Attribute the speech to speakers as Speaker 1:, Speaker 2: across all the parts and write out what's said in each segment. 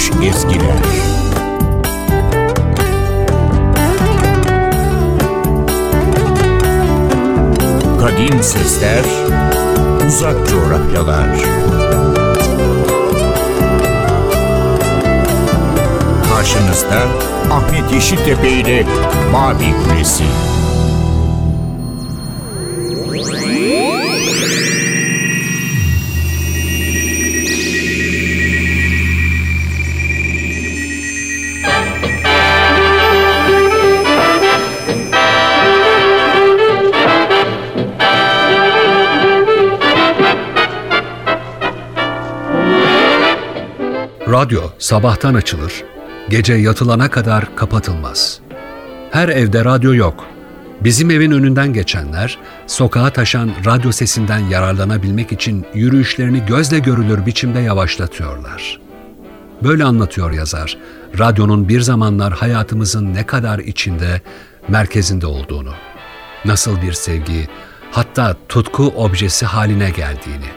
Speaker 1: unutulmuş ezgiler. Kadim sesler, uzak coğrafyalar. Karşınızda Ahmet Yeşiltepe ile Mavi Kulesi.
Speaker 2: Radyo sabahtan açılır, gece yatılana kadar kapatılmaz. Her evde radyo yok. Bizim evin önünden geçenler, sokağa taşan radyo sesinden yararlanabilmek için yürüyüşlerini gözle görülür biçimde yavaşlatıyorlar. Böyle anlatıyor yazar, radyonun bir zamanlar hayatımızın ne kadar içinde, merkezinde olduğunu. Nasıl bir sevgi, hatta tutku objesi haline geldiğini.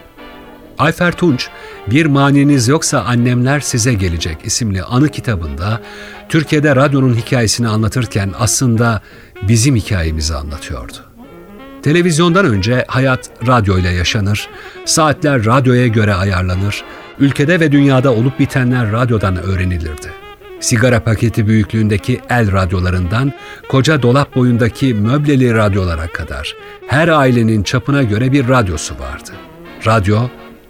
Speaker 2: Ayfer Tunç, Bir Maniniz Yoksa Annemler Size Gelecek isimli anı kitabında Türkiye'de radyonun hikayesini anlatırken aslında bizim hikayemizi anlatıyordu. Televizyondan önce hayat radyoyla yaşanır, saatler radyoya göre ayarlanır, ülkede ve dünyada olup bitenler radyodan öğrenilirdi. Sigara paketi büyüklüğündeki el radyolarından koca dolap boyundaki möbleli radyolara kadar her ailenin çapına göre bir radyosu vardı. Radyo,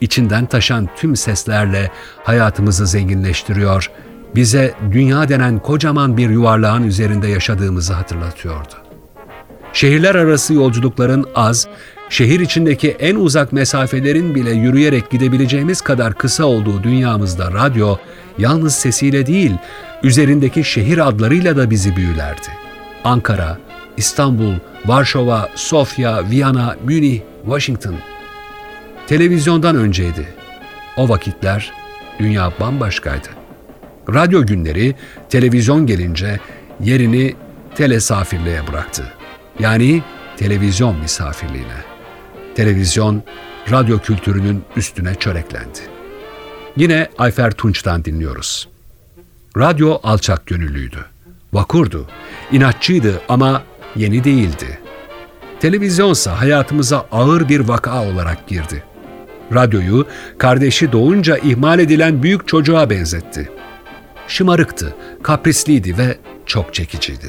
Speaker 2: içinden taşan tüm seslerle hayatımızı zenginleştiriyor, bize dünya denen kocaman bir yuvarlağın üzerinde yaşadığımızı hatırlatıyordu. Şehirler arası yolculukların az, şehir içindeki en uzak mesafelerin bile yürüyerek gidebileceğimiz kadar kısa olduğu dünyamızda radyo, yalnız sesiyle değil, üzerindeki şehir adlarıyla da bizi büyülerdi. Ankara, İstanbul, Varşova, Sofya, Viyana, Münih, Washington. Televizyondan önceydi. O vakitler dünya bambaşkaydı. Radyo günleri televizyon gelince yerini telesafirliğe bıraktı. Yani televizyon misafirliğine. Televizyon radyo kültürünün üstüne çöreklendi. Yine Ayfer Tunç'tan dinliyoruz. Radyo alçak gönüllüydü. Vakurdu, inatçıydı ama yeni değildi. Televizyonsa hayatımıza ağır bir vaka olarak girdi. Radyoyu kardeşi doğunca ihmal edilen büyük çocuğa benzetti. Şımarıktı, kaprisliydi ve çok çekiciydi.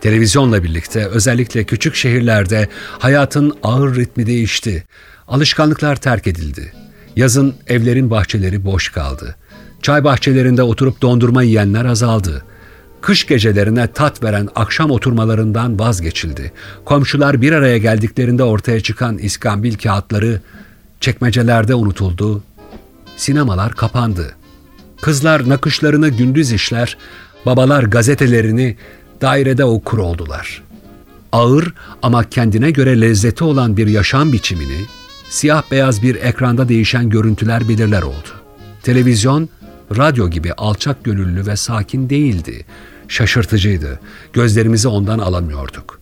Speaker 2: Televizyonla birlikte özellikle küçük şehirlerde hayatın ağır ritmi değişti. Alışkanlıklar terk edildi. Yazın evlerin bahçeleri boş kaldı. Çay bahçelerinde oturup dondurma yiyenler azaldı. Kış gecelerine tat veren akşam oturmalarından vazgeçildi. Komşular bir araya geldiklerinde ortaya çıkan iskambil kağıtları çekmecelerde unutuldu. Sinemalar kapandı. Kızlar nakışlarını gündüz işler, babalar gazetelerini dairede okur oldular. Ağır ama kendine göre lezzeti olan bir yaşam biçimini siyah beyaz bir ekranda değişen görüntüler belirler oldu. Televizyon, radyo gibi alçak gönüllü ve sakin değildi. Şaşırtıcıydı. Gözlerimizi ondan alamıyorduk.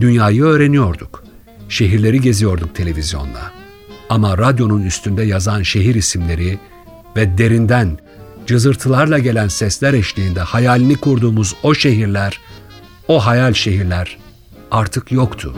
Speaker 2: Dünyayı öğreniyorduk. Şehirleri geziyorduk televizyonla. Ama radyonun üstünde yazan şehir isimleri ve derinden cızırtılarla gelen sesler eşliğinde hayalini kurduğumuz o şehirler, o hayal şehirler artık yoktu.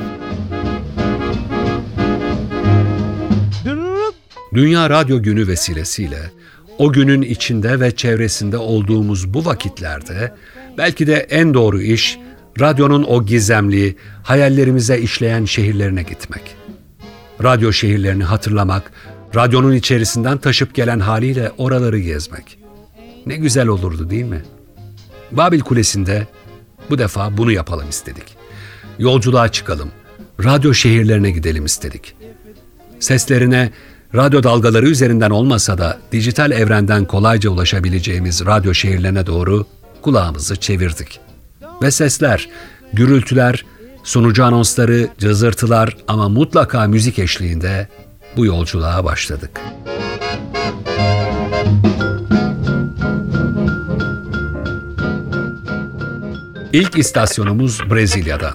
Speaker 2: Dünya Radyo Günü vesilesiyle o günün içinde ve çevresinde olduğumuz bu vakitlerde belki de en doğru iş radyonun o gizemli, hayallerimize işleyen şehirlerine gitmek. Radyo şehirlerini hatırlamak, radyonun içerisinden taşıp gelen haliyle oraları gezmek. Ne güzel olurdu değil mi? Babil Kulesi'nde bu defa bunu yapalım istedik. Yolculuğa çıkalım, radyo şehirlerine gidelim istedik. Seslerine Radyo dalgaları üzerinden olmasa da dijital evrenden kolayca ulaşabileceğimiz radyo şehirlerine doğru kulağımızı çevirdik. Ve sesler, gürültüler, sunucu anonsları, cızırtılar ama mutlaka müzik eşliğinde bu yolculuğa başladık. İlk istasyonumuz Brezilya'dan.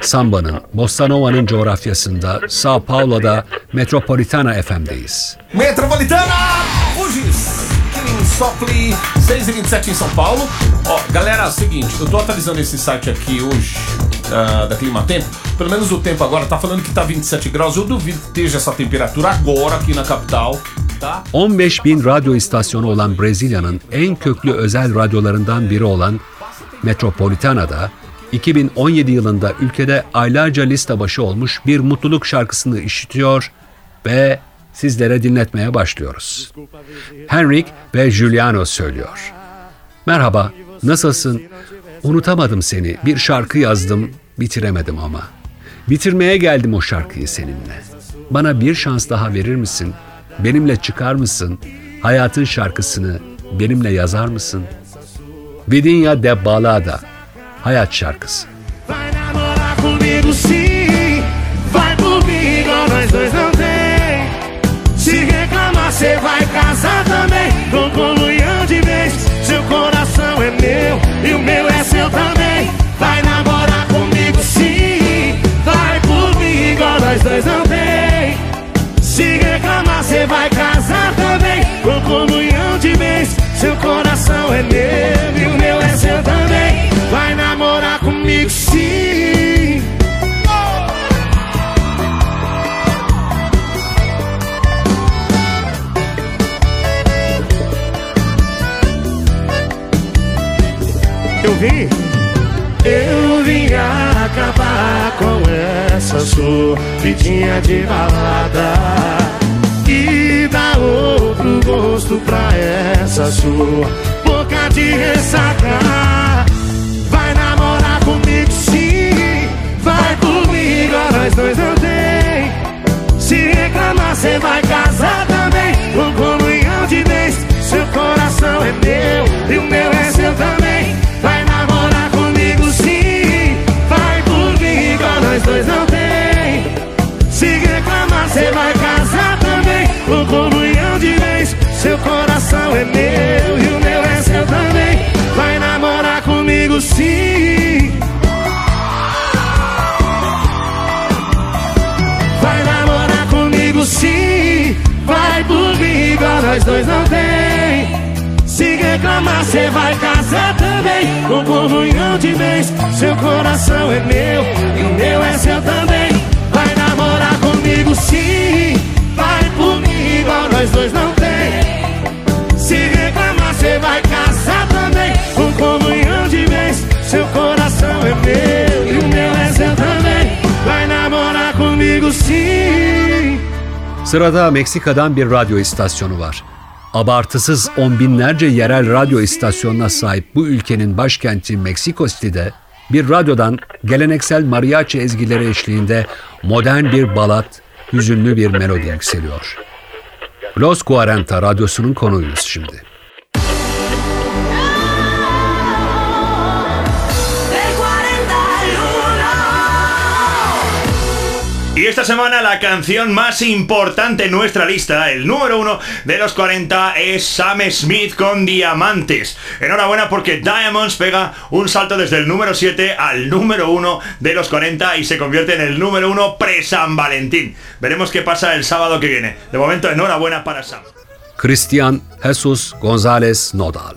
Speaker 2: Samba'nın, Bossa Nova'nın coğrafyasında Sao Paulo'da Metropolitana FM'deyiz.
Speaker 3: Metropolitana! Hoje, Killing Softly, 6h27 em São Paulo. Ó, galera, seguinte, eu tô atualizando esse site aqui hoje uh, da Clima Tempo. Pelo menos o tempo agora tá falando que tá 27 graus. Eu duvido que esteja essa temperatura agora aqui na capital.
Speaker 2: 15 bin radyo istasyonu olan Brezilya'nın en köklü özel radyolarından biri olan Metropolitana'da 2017 yılında ülkede aylarca liste başı olmuş bir mutluluk şarkısını işitiyor ve sizlere dinletmeye başlıyoruz. Henrik ve Giuliano söylüyor. Merhaba, nasılsın? Unutamadım seni. Bir şarkı yazdım, bitiremedim ama. Bitirmeye geldim o şarkıyı seninle. Bana bir şans daha verir misin? Benimle çıkar mısın? Hayatın şarkısını benimle yazar mısın? Vidinha de Balada Hayat şarkısı.
Speaker 4: você vai Eu vim, eu vim acabar com essa sua vidinha de balada e dar outro gosto pra essa sua boca de ressaca. Vai namorar comigo sim, vai comigo, nós dois não tem. Se reclamar, cê vai casar também. Com comunhão de vez, seu coração é meu e o meu é seu também. Dois não tem. Se reclamar, cê vai casar também. Com comunhão de vez, seu coração é meu e o meu é seu também. Vai namorar comigo sim. Vai namorar comigo sim. Vai por mim igual nós dois não tem. Reclamar, cê vai casar também. Com comunhão de vez, seu coração é meu e o meu é seu também. Vai namorar comigo sim. Vai por mim nós dois não tem. Se reclamar, cê vai casar também. Com comunhão de vez, seu coração é meu e o meu é seu também. Vai namorar comigo sim.
Speaker 2: Sırada Meksika'dan bir radyo istasyonu var. Abartısız on binlerce yerel radyo istasyonuna sahip bu ülkenin başkenti Meksiko City'de bir radyodan geleneksel mariachi ezgileri eşliğinde modern bir balat, hüzünlü bir melodi yükseliyor. Los 40 radyosunun konuğuyuz şimdi.
Speaker 5: Esta semana la canción más importante en nuestra lista, el número uno de los 40, es Sam Smith con Diamantes. Enhorabuena porque Diamonds pega un salto desde el número 7 al número 1 de los 40 y se convierte en el número 1 pre-San Valentín. Veremos qué pasa el sábado que viene. De momento, enhorabuena para Sam.
Speaker 2: Christian Jesus González Nodal.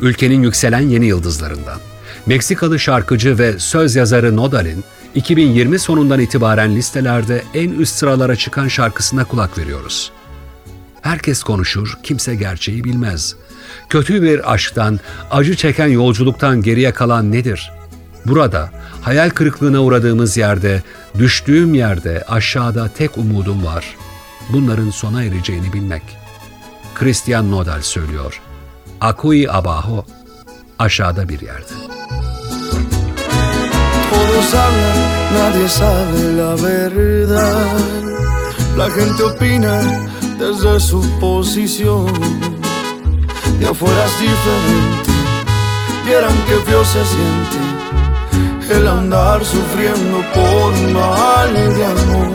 Speaker 2: Ülkenin yükselen yeni yıldızlarından. Meksikalı şarkıcı ve söz yazarı Nodal'in 2020 sonundan itibaren listelerde en üst sıralara çıkan şarkısına kulak veriyoruz. Herkes konuşur, kimse gerçeği bilmez. Kötü bir aşktan, acı çeken yolculuktan geriye kalan nedir? Burada, hayal kırıklığına uğradığımız yerde, düştüğüm yerde aşağıda tek umudum var. Bunların sona ereceğini bilmek. Christian Nodal söylüyor. Akui abajo, aşağıda bir yerde.
Speaker 6: Hablan, nadie sabe la verdad. La gente opina, desde su posición. Y afuera es diferente, vieran que feo se siente el andar sufriendo por mal de amor.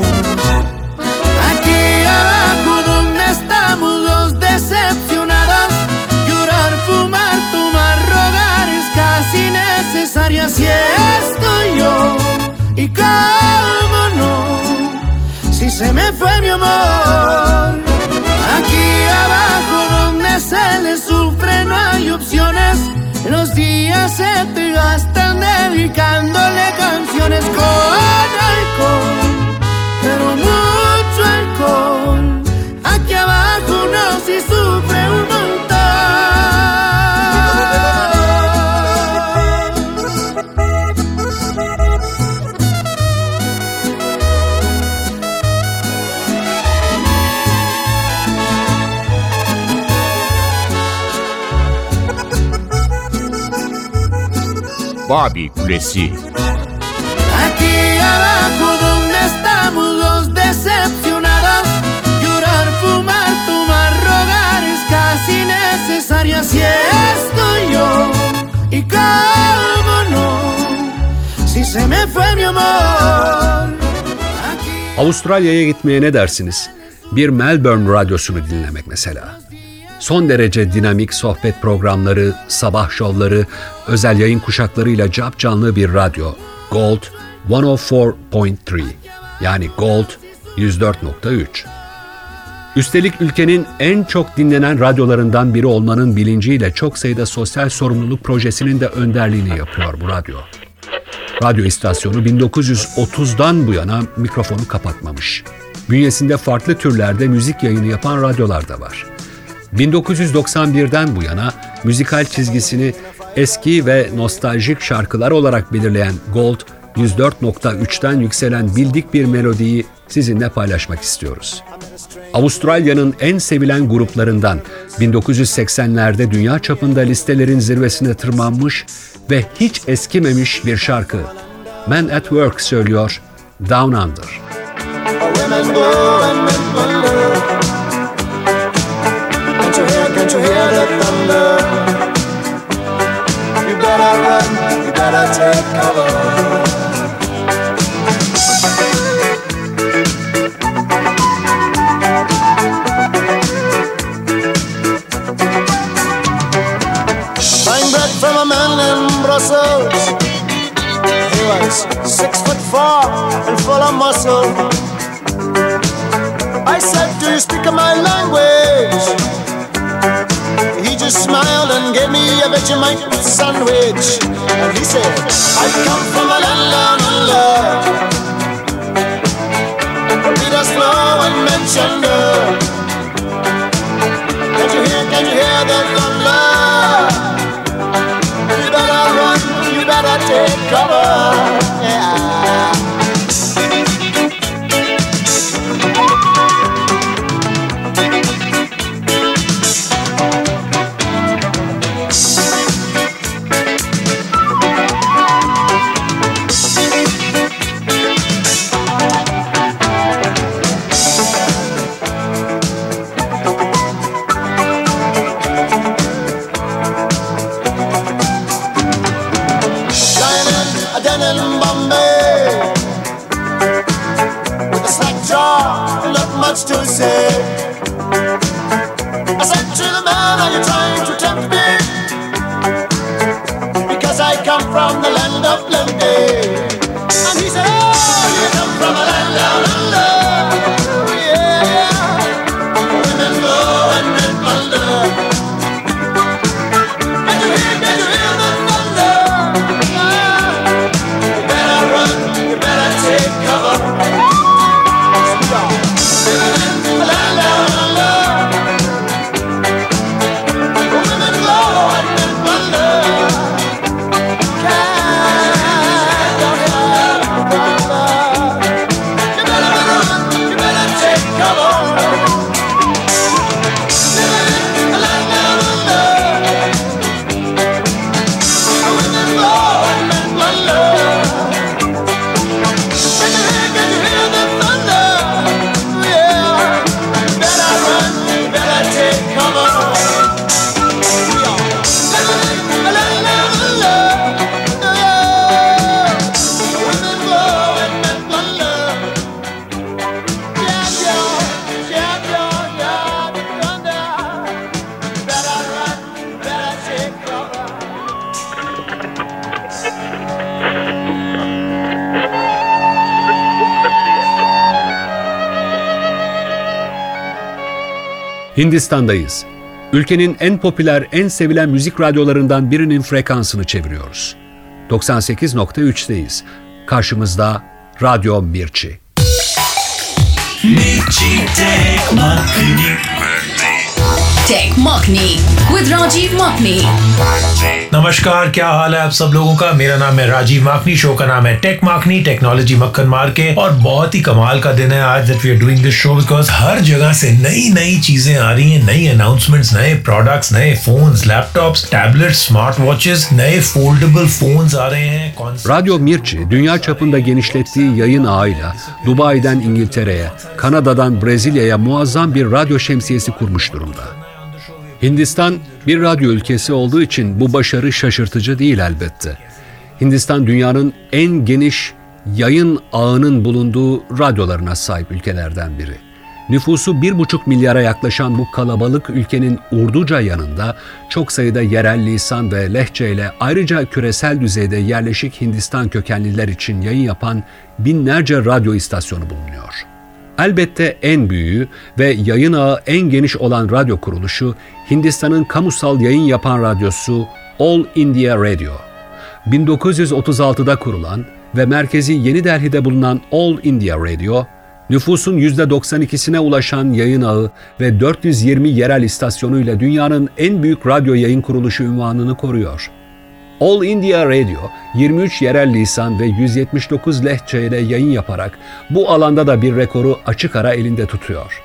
Speaker 7: Aquí abajo donde estamos los decepcionados, llorar, fumar, tomar, rogar es casi necesario, así estoy Y cómo no, si se me fue mi amor. Aquí abajo donde se le sufre no hay opciones. Los días se te gastan dedicándole canciones con alcohol, pero mucho alcohol. Aquí abajo uno sí
Speaker 1: Babi Kulesi.
Speaker 7: Aquí abajo donde estamos los decepcionados, llorar, fumar, tomar, rogar es casi necesario, así estoy yo. Y cómo no, si se me fue mi amor. Aquí
Speaker 2: Avustralya'ya gitmeye ne dersiniz? Bir Melbourne radyosunu dinlemek mesela. Son derece dinamik sohbet programları, sabah şovları, özel yayın kuşaklarıyla cap canlı bir radyo. Gold 104.3 yani Gold 104.3. Üstelik ülkenin en çok dinlenen radyolarından biri olmanın bilinciyle çok sayıda sosyal sorumluluk projesinin de önderliğini yapıyor bu radyo. Radyo istasyonu 1930'dan bu yana mikrofonu kapatmamış. Bünyesinde farklı türlerde müzik yayını yapan radyolar da var. 1991'den bu yana müzikal çizgisini eski ve nostaljik şarkılar olarak belirleyen Gold 104.3'ten yükselen bildik bir melodiyi sizinle paylaşmak istiyoruz. Avustralya'nın en sevilen gruplarından 1980'lerde dünya çapında listelerin zirvesine tırmanmış ve hiç eskimemiş bir şarkı. Man at Work söylüyor Down Under.
Speaker 6: Women hear, the thunder? You better run, you better take cover. Buying bread from a man in Brussels. He was six foot four and full of muscle. I said, Do you speak my language? Just smiled and gave me a Vegemite sandwich. And he said, I come from a land down under. Peter's flow and Manchester. Can't you hear, can't you hear the thunder? You better run, you better take cover.
Speaker 2: Hindistan'dayız. Ülkenin en popüler, en sevilen müzik radyolarından birinin frekansını çeviriyoruz. 98.3'teyiz. Karşımızda Radyo Mirçi.
Speaker 8: Mirchi Tech Makni.
Speaker 9: Tech Makni with Rajiv Makni.
Speaker 10: नमस्कार क्या हाल है आप सब लोगों का? मेरा नाम है राजीव माखनी शो का नाम है टेक माखनी टेक्नोलॉजी मक्खन मार के। और बहुत ही कमाल का दिन है आज that we are doing this show because हर जगह से नई नई चीज़ें आ रही हैं नई अनाउंसमेंट्स नए प्रोडक्ट्स नए phones laptops tablets smart watches नए फोल्डेबल फोन्स आ रहे हैं।
Speaker 2: Radyo Mirçi, dünya çapında genişlettiği yayın ağıyla Dubai'den İngiltere'ye, Kanada'dan Brezilya'ya muazzam bir radyo şemsiyesi kurmuş durumda. Hindistan bir radyo ülkesi olduğu için bu başarı şaşırtıcı değil elbette. Hindistan dünyanın en geniş yayın ağının bulunduğu radyolarına sahip ülkelerden biri. Nüfusu 1,5 milyara yaklaşan bu kalabalık ülkenin Urduca yanında çok sayıda yerel lisan ve lehçe ile ayrıca küresel düzeyde yerleşik Hindistan kökenliler için yayın yapan binlerce radyo istasyonu bulunuyor. Elbette en büyüğü ve yayın ağı en geniş olan radyo kuruluşu Hindistan'ın kamusal yayın yapan radyosu All India Radio. 1936'da kurulan ve merkezi Yeni Delhi'de bulunan All India Radio, nüfusun %92'sine ulaşan yayın ağı ve 420 yerel istasyonuyla dünyanın en büyük radyo yayın kuruluşu ünvanını koruyor. All India Radio 23 yerel lisan ve 179 lehçe ile yayın yaparak bu alanda da bir rekoru açık ara elinde tutuyor.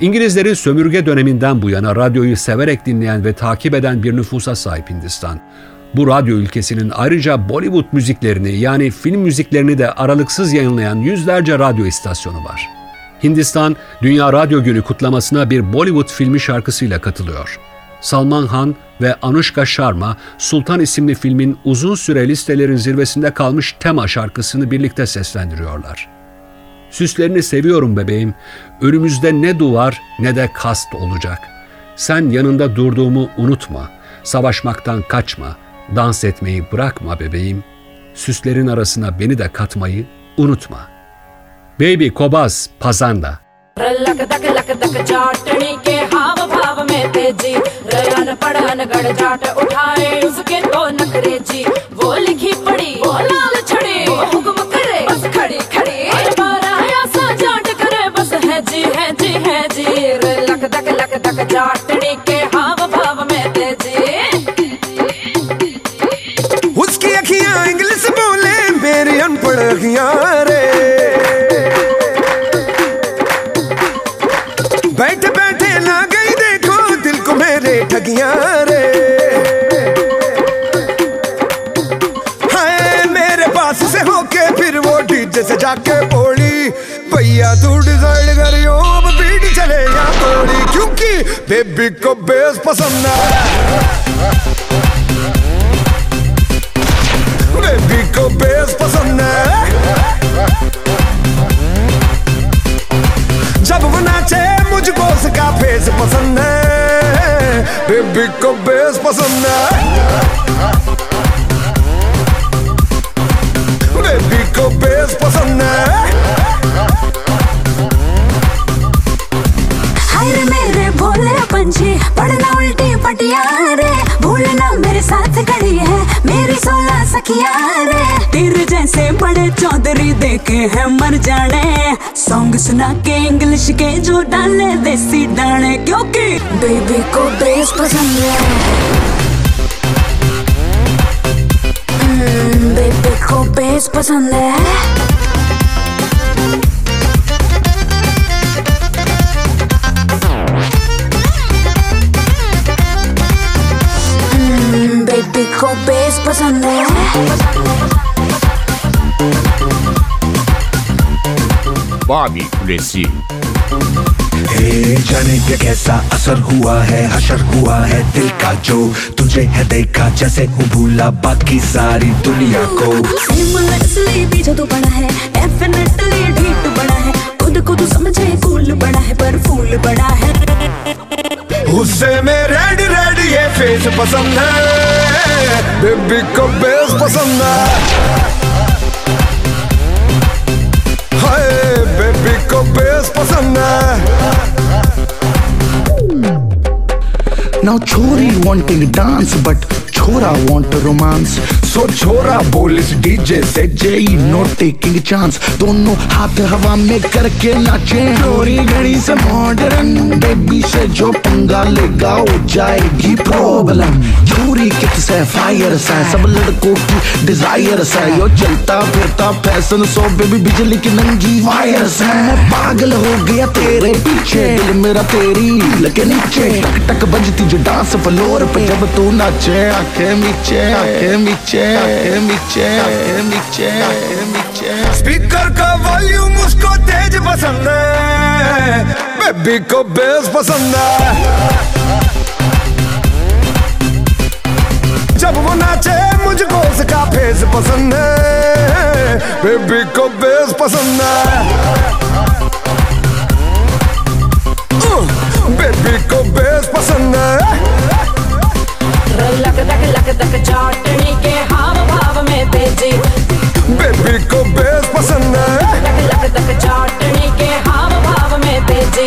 Speaker 2: İngilizlerin sömürge döneminden bu yana radyoyu severek dinleyen ve takip eden bir nüfusa sahip Hindistan. Bu radyo ülkesinin ayrıca Bollywood müziklerini yani film müziklerini de aralıksız yayınlayan yüzlerce radyo istasyonu var. Hindistan, Dünya Radyo Günü kutlamasına bir Bollywood filmi şarkısıyla katılıyor. Salman Han ve Anushka Sharma, Sultan isimli filmin uzun süre listelerin zirvesinde kalmış tema şarkısını birlikte seslendiriyorlar. Süslerini seviyorum bebeğim, önümüzde ne duvar ne de kast olacak. Sen yanında durduğumu unutma, savaşmaktan kaçma, dans etmeyi bırakma bebeğim. Süslerin arasına beni de katmayı unutma. Baby Kobaz Pazanda
Speaker 11: luck दक लक दक जाटनी के हाव भाव में तेजी रन पढ़न उठाए। उसके तो नखरे जी, वो लिखी पड़ी वो लाल छड़ी हुक्म करे, बस खड़ी खड़ी। जाट करे, बस है जी है जी है जी। लक दक लक दक के हाव भाव में
Speaker 12: उसकी अखियाँ इंग्लिश बोले, मेरी अनपढ़ अखियाँ रे। बैठे बैठे ना गई देखो मेरे ठगिया रे। हाय, मेरे पास से होके फिर वो डीजे से जाके बोली, भैया तू अब बीट चले या क्योंकि बेबी को बेस पसंद है। बेबी को बेस पसंद है। जब वो नाचे, मुझको उसका फेस पसंद है। बेबी को बेस पसंद है बेबी को बेस पसंद है
Speaker 13: हाय मेरे पंछी पढ़ना उल्टी पटिया रे भूलना मेरे साथ खड़ी है, मेरी सोलह सखिया रे तेरे जैसे बड़े चौधरी देखे हैं मर जाने। सॉन्ग सुना के इंग्लिश के जो डाले देसी डाले क्योंकि बेबी को बेस पसंद है। बेबी को बेस पसंद है। पसंद है?
Speaker 1: Kulesi
Speaker 14: ए, जाने क्या कैसा असर हुआ है हशर हुआ है दिल का जो तुझे है देखा जैसे हूँ भूला बाकी सारी दुनिया को।
Speaker 13: इसलिए पीछे तो पड़ा है डेफिनेटली ढीठ बड़ा है। खुद को तो समझे कूल बड़ा है पर फूल बड़ा है।
Speaker 12: उससे में रेड रेड ये फेस पसंद है। बेबी को बेस पसंद है। हाय बेबी को बेस पसंद है।
Speaker 14: Now, chori wanting dance, but chora want romance. So chora बोल इस डीजे से जेई नो टेकिंग चांस दोनों हाथ हवा में करके नाचे। चोरी घड़ी से मॉडर्न बेबी से जो पंगा लेगा हो जाएगी प्रॉब्लम चोरी किस है फायर सा सब लड़कों की डिज़ायर सा यो चलता फिरता फ़ैशन सो बेबी बिजली की नंगी वायर सा पागल हो गया तेरे पीछे, दिल मेरा तेरी लगे नीचे। टक टक बजती जो डांस फ्लोर पे जब तू नाचे आँखें
Speaker 12: स्पीकर का वॉल्यूम उसको तेज पसंद है। बेबी को बेस पसंद है। जब वो नाचे, मुझको उसका फेस पसंद है। बेबी को बेस पसंद है। बेस पसंद है।
Speaker 11: लक दक लक दक चाटनी के हाव भाव में तेज़ी।
Speaker 12: बेबी को बेस पसंद है।
Speaker 11: लक लक दक चाटनी के हाव भाव में तेज़ी।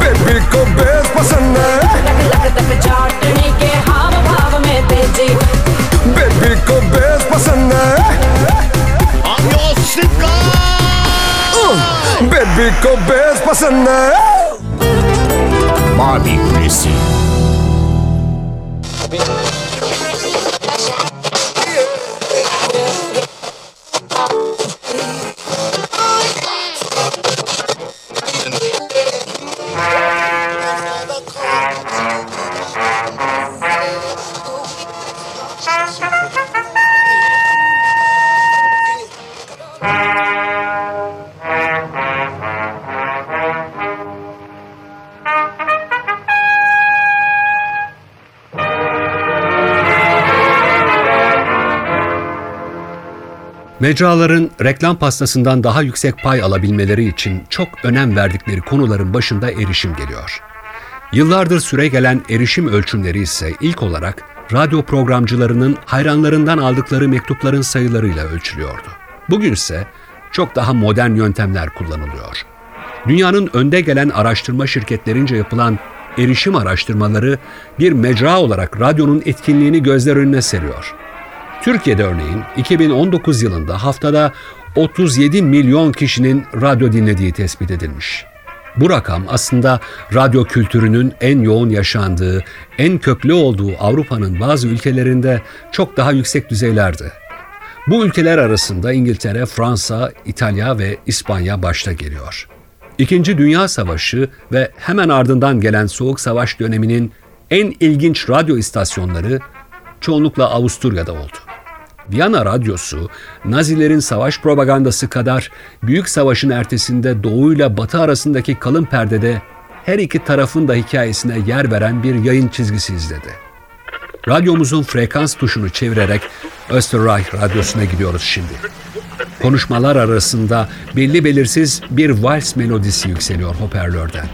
Speaker 12: बेबी को बेस पसंद है।
Speaker 11: लक लक दक चाटनी के हाव भाव में तेज़ी।
Speaker 12: बेबी को बेस पसंद है। बेबी को बेस पसंद है।
Speaker 1: Bobby
Speaker 2: Mecraların reklam pastasından daha yüksek pay alabilmeleri için çok önem verdikleri konuların başında erişim geliyor. Yıllardır süre gelen erişim ölçümleri ise ilk olarak radyo programcılarının hayranlarından aldıkları mektupların sayılarıyla ölçülüyordu. Bugün ise çok daha modern yöntemler kullanılıyor. Dünyanın önde gelen araştırma şirketlerince yapılan erişim araştırmaları bir mecra olarak radyonun etkinliğini gözler önüne seriyor. Türkiye'de örneğin 2019 yılında haftada 37 milyon kişinin radyo dinlediği tespit edilmiş. Bu rakam aslında radyo kültürünün en yoğun yaşandığı, en köklü olduğu Avrupa'nın bazı ülkelerinde çok daha yüksek düzeylerde. Bu ülkeler arasında İngiltere, Fransa, İtalya ve İspanya başta geliyor. İkinci Dünya Savaşı ve hemen ardından gelen Soğuk Savaş döneminin en ilginç radyo istasyonları çoğunlukla Avusturya'da oldu. Viyana Radyosu, Nazilerin savaş propagandası kadar Büyük Savaş'ın ertesinde Doğu ile Batı arasındaki kalın perdede her iki tarafın da hikayesine yer veren bir yayın çizgisi izledi. Radyomuzun frekans tuşunu çevirerek Österreich Radyosu'na gidiyoruz şimdi. Konuşmalar arasında belli belirsiz bir vals melodisi yükseliyor hoparlörden.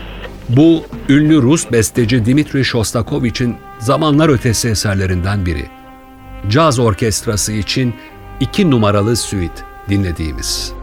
Speaker 2: Bu ünlü Rus besteci Dimitri Shostakovich'in zamanlar ötesi eserlerinden biri caz orkestrası için iki numaralı suite dinlediğimiz.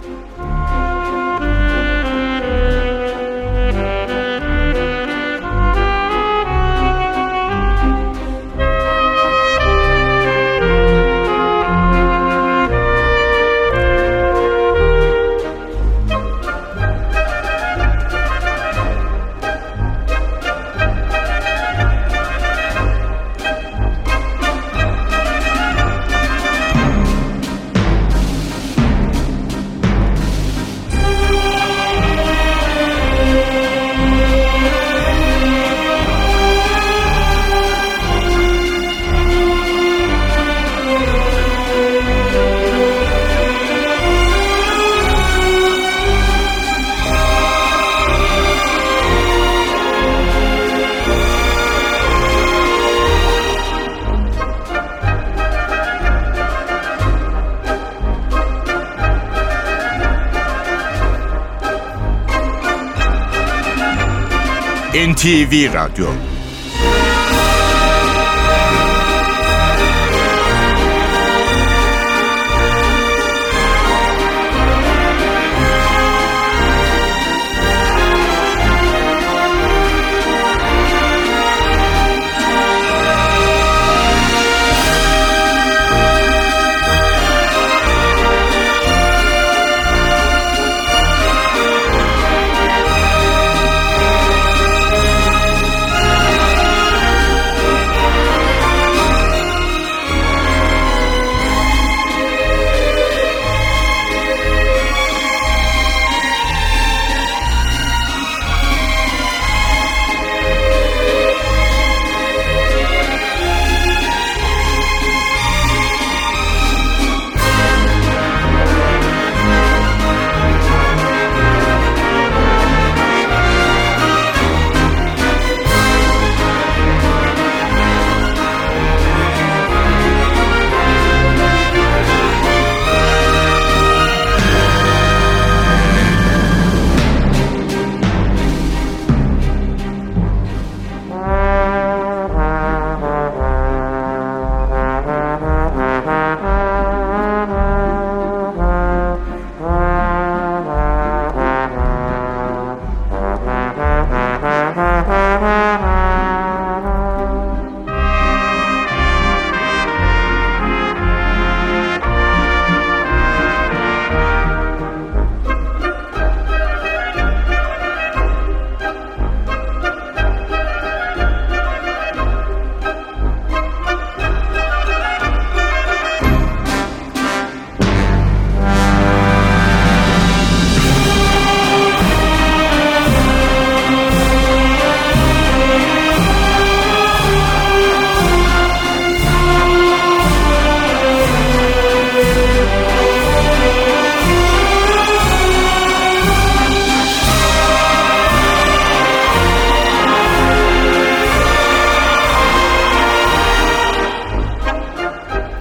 Speaker 2: NTV Radyo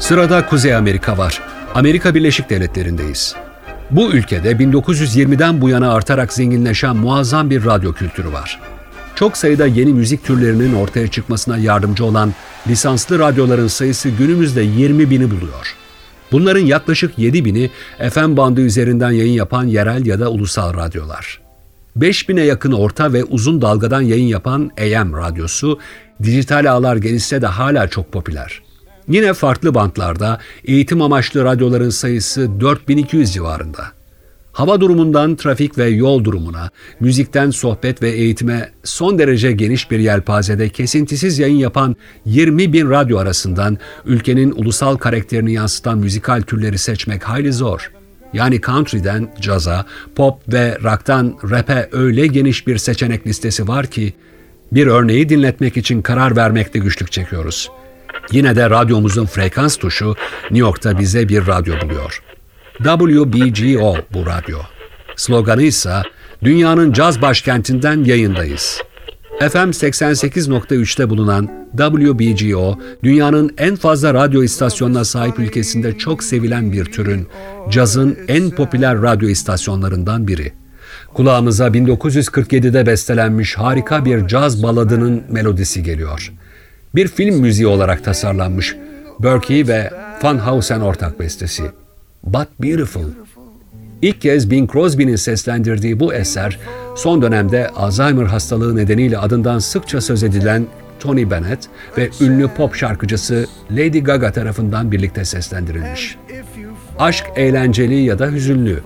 Speaker 2: Sırada Kuzey Amerika var. Amerika Birleşik Devletleri'ndeyiz. Bu ülkede 1920'den bu yana artarak zenginleşen muazzam bir radyo kültürü var. Çok sayıda yeni müzik türlerinin ortaya çıkmasına yardımcı olan lisanslı radyoların sayısı günümüzde 20 bini buluyor. Bunların yaklaşık 7 bini FM bandı üzerinden yayın yapan yerel ya da ulusal radyolar. 5000'e yakın orta ve uzun dalgadan yayın yapan AM radyosu, dijital ağlar gelişse de hala çok popüler. Yine farklı bantlarda eğitim amaçlı radyoların sayısı 4200 civarında. Hava durumundan trafik ve yol durumuna, müzikten sohbet ve eğitime son derece geniş bir yelpazede kesintisiz yayın yapan 20 bin radyo arasından ülkenin ulusal karakterini yansıtan müzikal türleri seçmek hayli zor. Yani country'den caza, pop ve rock'tan rap'e öyle geniş bir seçenek listesi var ki bir örneği dinletmek için karar vermekte güçlük çekiyoruz. Yine de radyomuzun frekans tuşu New York'ta bize bir radyo buluyor. WBGO bu radyo. Sloganı ise dünyanın caz başkentinden yayındayız. FM 88.3'te bulunan WBGO, dünyanın en fazla radyo istasyonuna sahip ülkesinde çok sevilen bir türün, cazın en popüler radyo istasyonlarından biri. Kulağımıza 1947'de bestelenmiş harika bir caz baladının melodisi geliyor. Bir film müziği olarak tasarlanmış Berkey ve Van Housen ortak bestesi. But Beautiful. İlk kez Bing Crosby'nin seslendirdiği bu eser, son dönemde Alzheimer hastalığı nedeniyle adından sıkça söz edilen Tony Bennett ve ünlü pop şarkıcısı Lady Gaga tarafından birlikte seslendirilmiş. Aşk eğlenceli ya da hüzünlü,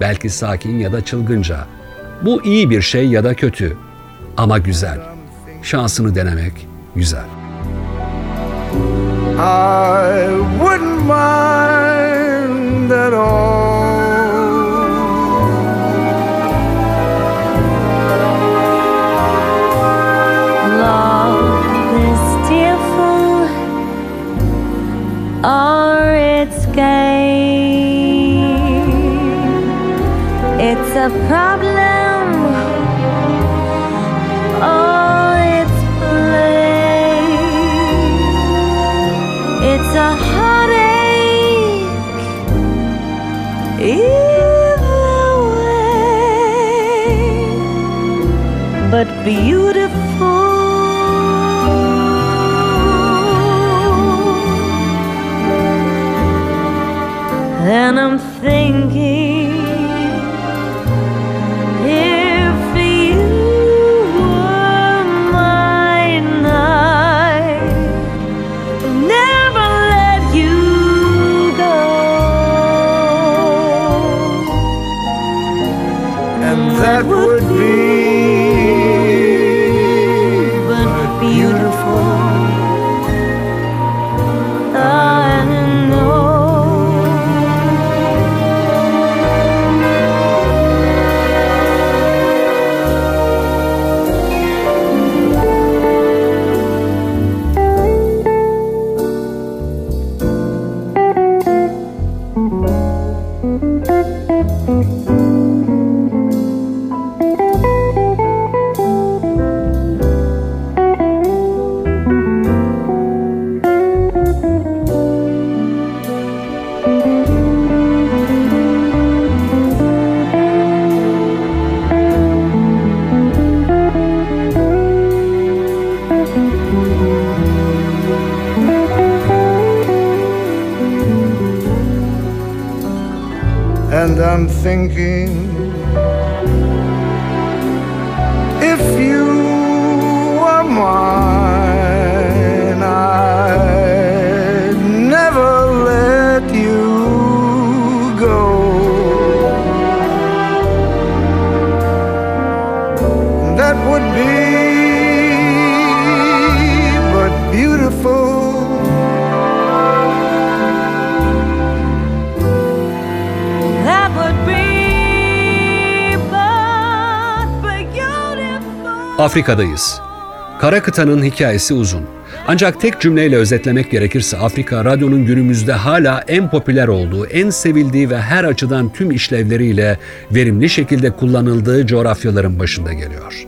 Speaker 2: belki sakin ya da çılgınca. Bu iyi bir şey ya da kötü ama güzel. Şansını denemek güzel.
Speaker 15: I wouldn't mind at all.
Speaker 16: Love is tearful or it's gay. It's a problem a heartache either way, but beautiful. And I'm thinking
Speaker 15: that would thinking
Speaker 2: Afrika'dayız. Kara kıtanın hikayesi uzun. Ancak tek cümleyle özetlemek gerekirse Afrika radyonun günümüzde hala en popüler olduğu, en sevildiği ve her açıdan tüm işlevleriyle verimli şekilde kullanıldığı coğrafyaların başında geliyor.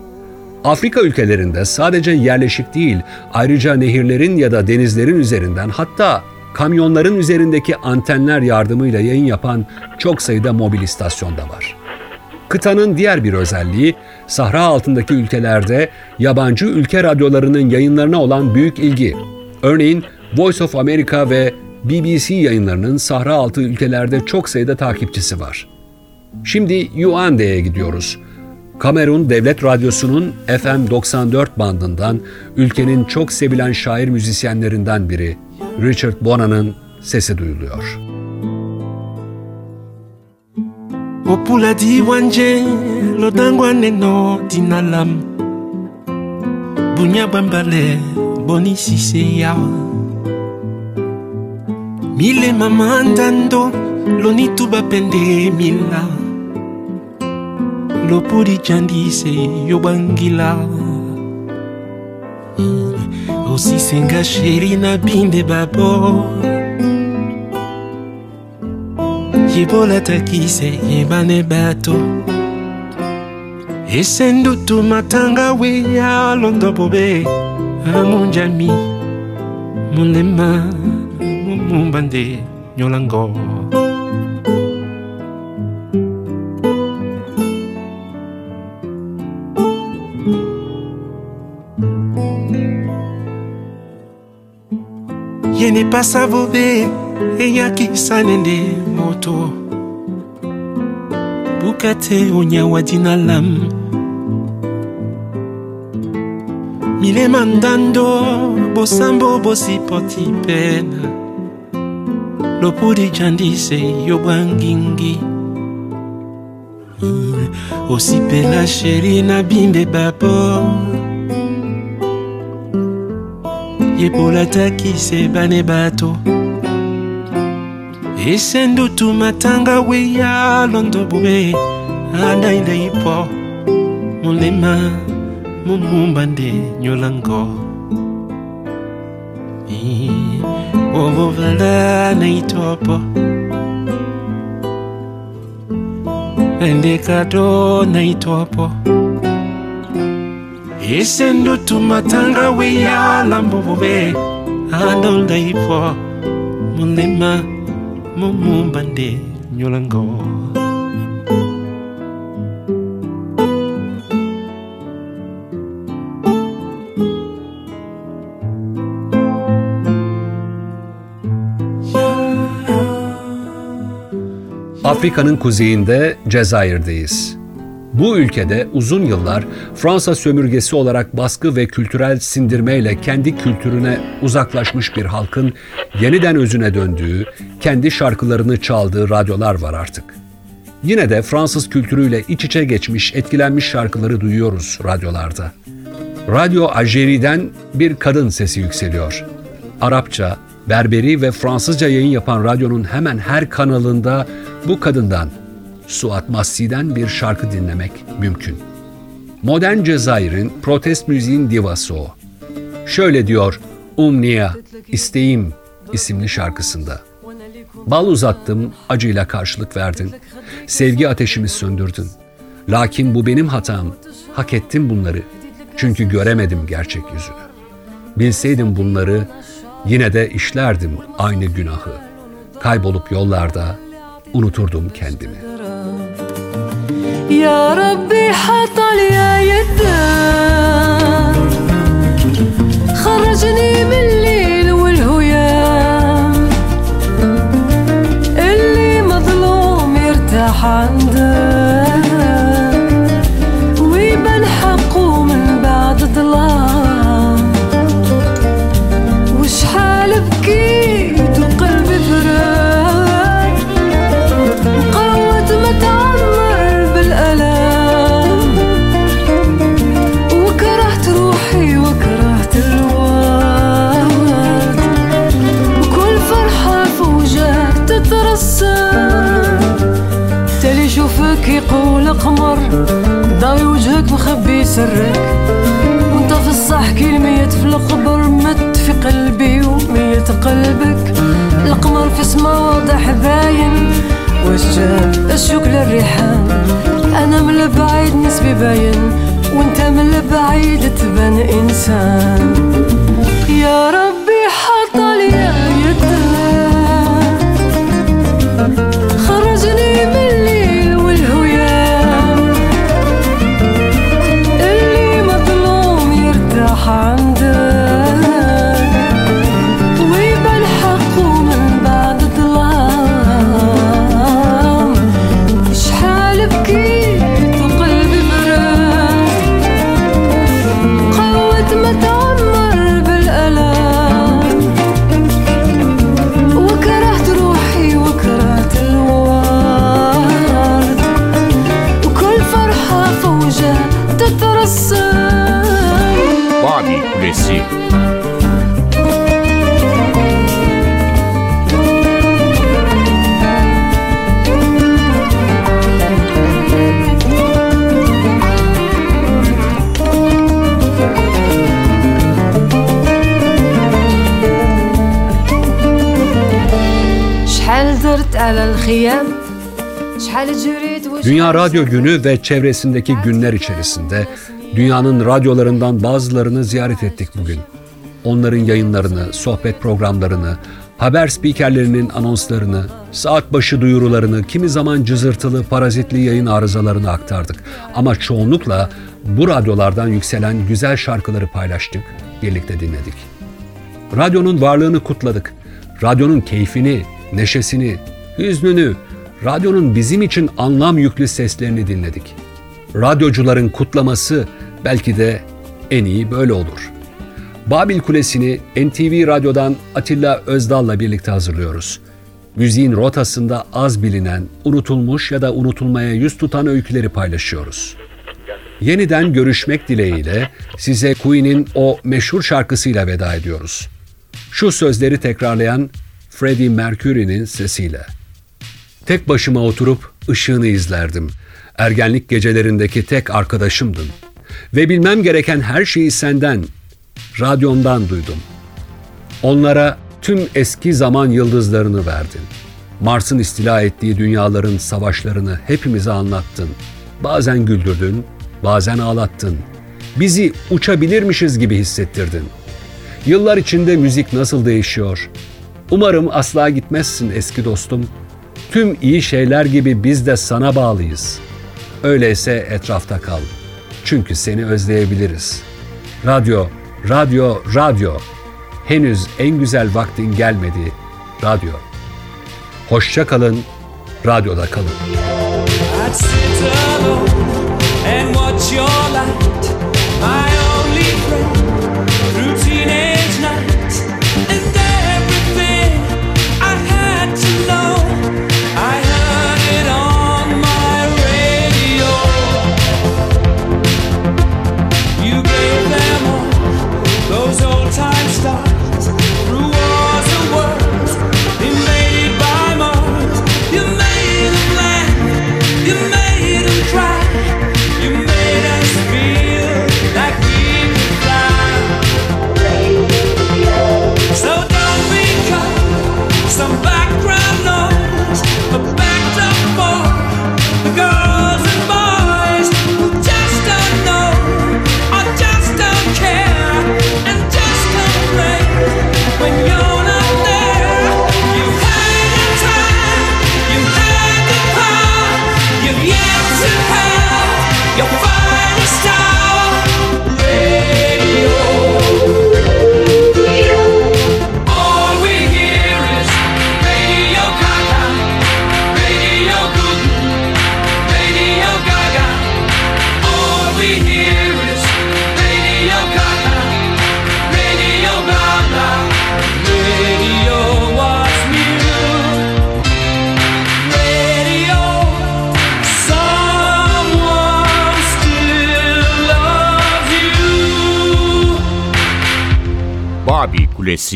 Speaker 2: Afrika ülkelerinde sadece yerleşik değil, ayrıca nehirlerin ya da denizlerin üzerinden hatta kamyonların üzerindeki antenler yardımıyla yayın yapan çok sayıda mobil istasyon da var. Kıtanın diğer bir özelliği, sahra altındaki ülkelerde yabancı ülke radyolarının yayınlarına olan büyük ilgi. Örneğin Voice of America ve BBC yayınlarının sahra altı ülkelerde çok sayıda takipçisi var. Şimdi Yuande'ye gidiyoruz. Kamerun Devlet Radyosu'nun FM 94 bandından ülkenin çok sevilen şair müzisyenlerinden biri Richard Bona'nın sesi duyuluyor.
Speaker 17: bopuladi wanje lodango aneno dinalam bunya bambale bonisise ya. Milema mandando lonituba pende mila. Lopudi candise yobangila. Osisenga sheri na binde babor soki bolatakise yebane bato. Esendutu matanga we ya londo bobe. Amonjami molema mombande nyolango. Ye ne pas savobe eyakisa nende moto. Bukate onyawa dina lam. Milema ndando bosambo bosipoti pena. Lopudi jandise yobwangingi osipela sheri na bimbe babo yepola takise bane bato esendutu matanga we ya londo bobe anaina ipo. Mulema mumumba nde nyolango. Ovovala na itopo. Endekado na itopo. Esendutu matanga we ya lambo bobe anonda ipo. Mumumba nde nyolango
Speaker 2: Afrika'nın kuzeyinde Cezayir'deyiz. Bu ülkede uzun yıllar Fransa sömürgesi olarak baskı ve kültürel sindirmeyle kendi kültürüne uzaklaşmış bir halkın yeniden özüne döndüğü, kendi şarkılarını çaldığı radyolar var artık. Yine de Fransız kültürüyle iç içe geçmiş, etkilenmiş şarkıları duyuyoruz radyolarda. Radyo Algeri'den bir kadın sesi yükseliyor. Arapça, Berberi ve Fransızca yayın yapan radyonun hemen her kanalında bu kadından Suat Massi'den bir şarkı dinlemek mümkün. Modern Cezayir'in protest müziğin divası o. Şöyle diyor Umnia, İsteğim isimli şarkısında. Bal uzattım, acıyla karşılık verdin. Sevgi ateşimi söndürdün. Lakin bu benim hatam. Hak ettim bunları. Çünkü göremedim gerçek yüzünü. Bilseydim bunları yine de işlerdim aynı günahı. Kaybolup yollarda unuturdum kendimi.
Speaker 18: يا ربي حط لي يدك خرجني من الليل والهيام اللي مظلوم يرتاح عندك سرك. وانت في الصح كي الميت في القبر مت في قلبي وميت قلبك. القمر في سما واضح باين. واش جاب الشوك للريحان. أنا من البعيد نسبي باين. وانت من البعيد تبان إنسان. يا ربي
Speaker 2: Dünya Radyo Günü ve çevresindeki günler içerisinde dünyanın radyolarından bazılarını ziyaret ettik bugün. Onların yayınlarını, sohbet programlarını, haber spikerlerinin anonslarını, saat başı duyurularını, kimi zaman cızırtılı, parazitli yayın arızalarını aktardık. Ama çoğunlukla bu radyolardan yükselen güzel şarkıları paylaştık, birlikte dinledik. Radyonun varlığını kutladık. Radyonun keyfini, neşesini, hüznünü, radyonun bizim için anlam yüklü seslerini dinledik. Radyocuların kutlaması belki de en iyi böyle olur. Babil Kulesi'ni NTV Radyo'dan Atilla Özdal'la birlikte hazırlıyoruz. Müziğin rotasında az bilinen, unutulmuş ya da unutulmaya yüz tutan öyküleri paylaşıyoruz. Yeniden görüşmek dileğiyle size Queen'in o meşhur şarkısıyla veda ediyoruz. Şu sözleri tekrarlayan Freddie Mercury'nin sesiyle. Tek başıma oturup ışığını izlerdim. Ergenlik gecelerindeki tek arkadaşımdın. Ve bilmem gereken her şeyi senden, radyondan duydum. Onlara tüm eski zaman yıldızlarını verdin. Mars'ın istila ettiği dünyaların savaşlarını hepimize anlattın. Bazen güldürdün, bazen ağlattın. Bizi uçabilirmişiz gibi hissettirdin. Yıllar içinde müzik nasıl değişiyor? Umarım asla gitmezsin eski dostum. Tüm iyi şeyler gibi biz de sana bağlıyız. Öyleyse etrafta kal. Çünkü seni özleyebiliriz. Radyo, radyo, radyo. Henüz en güzel vaktin gelmedi. Radyo. Hoşça kalın, radyoda kalın.
Speaker 19: And watch your light,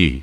Speaker 20: Babil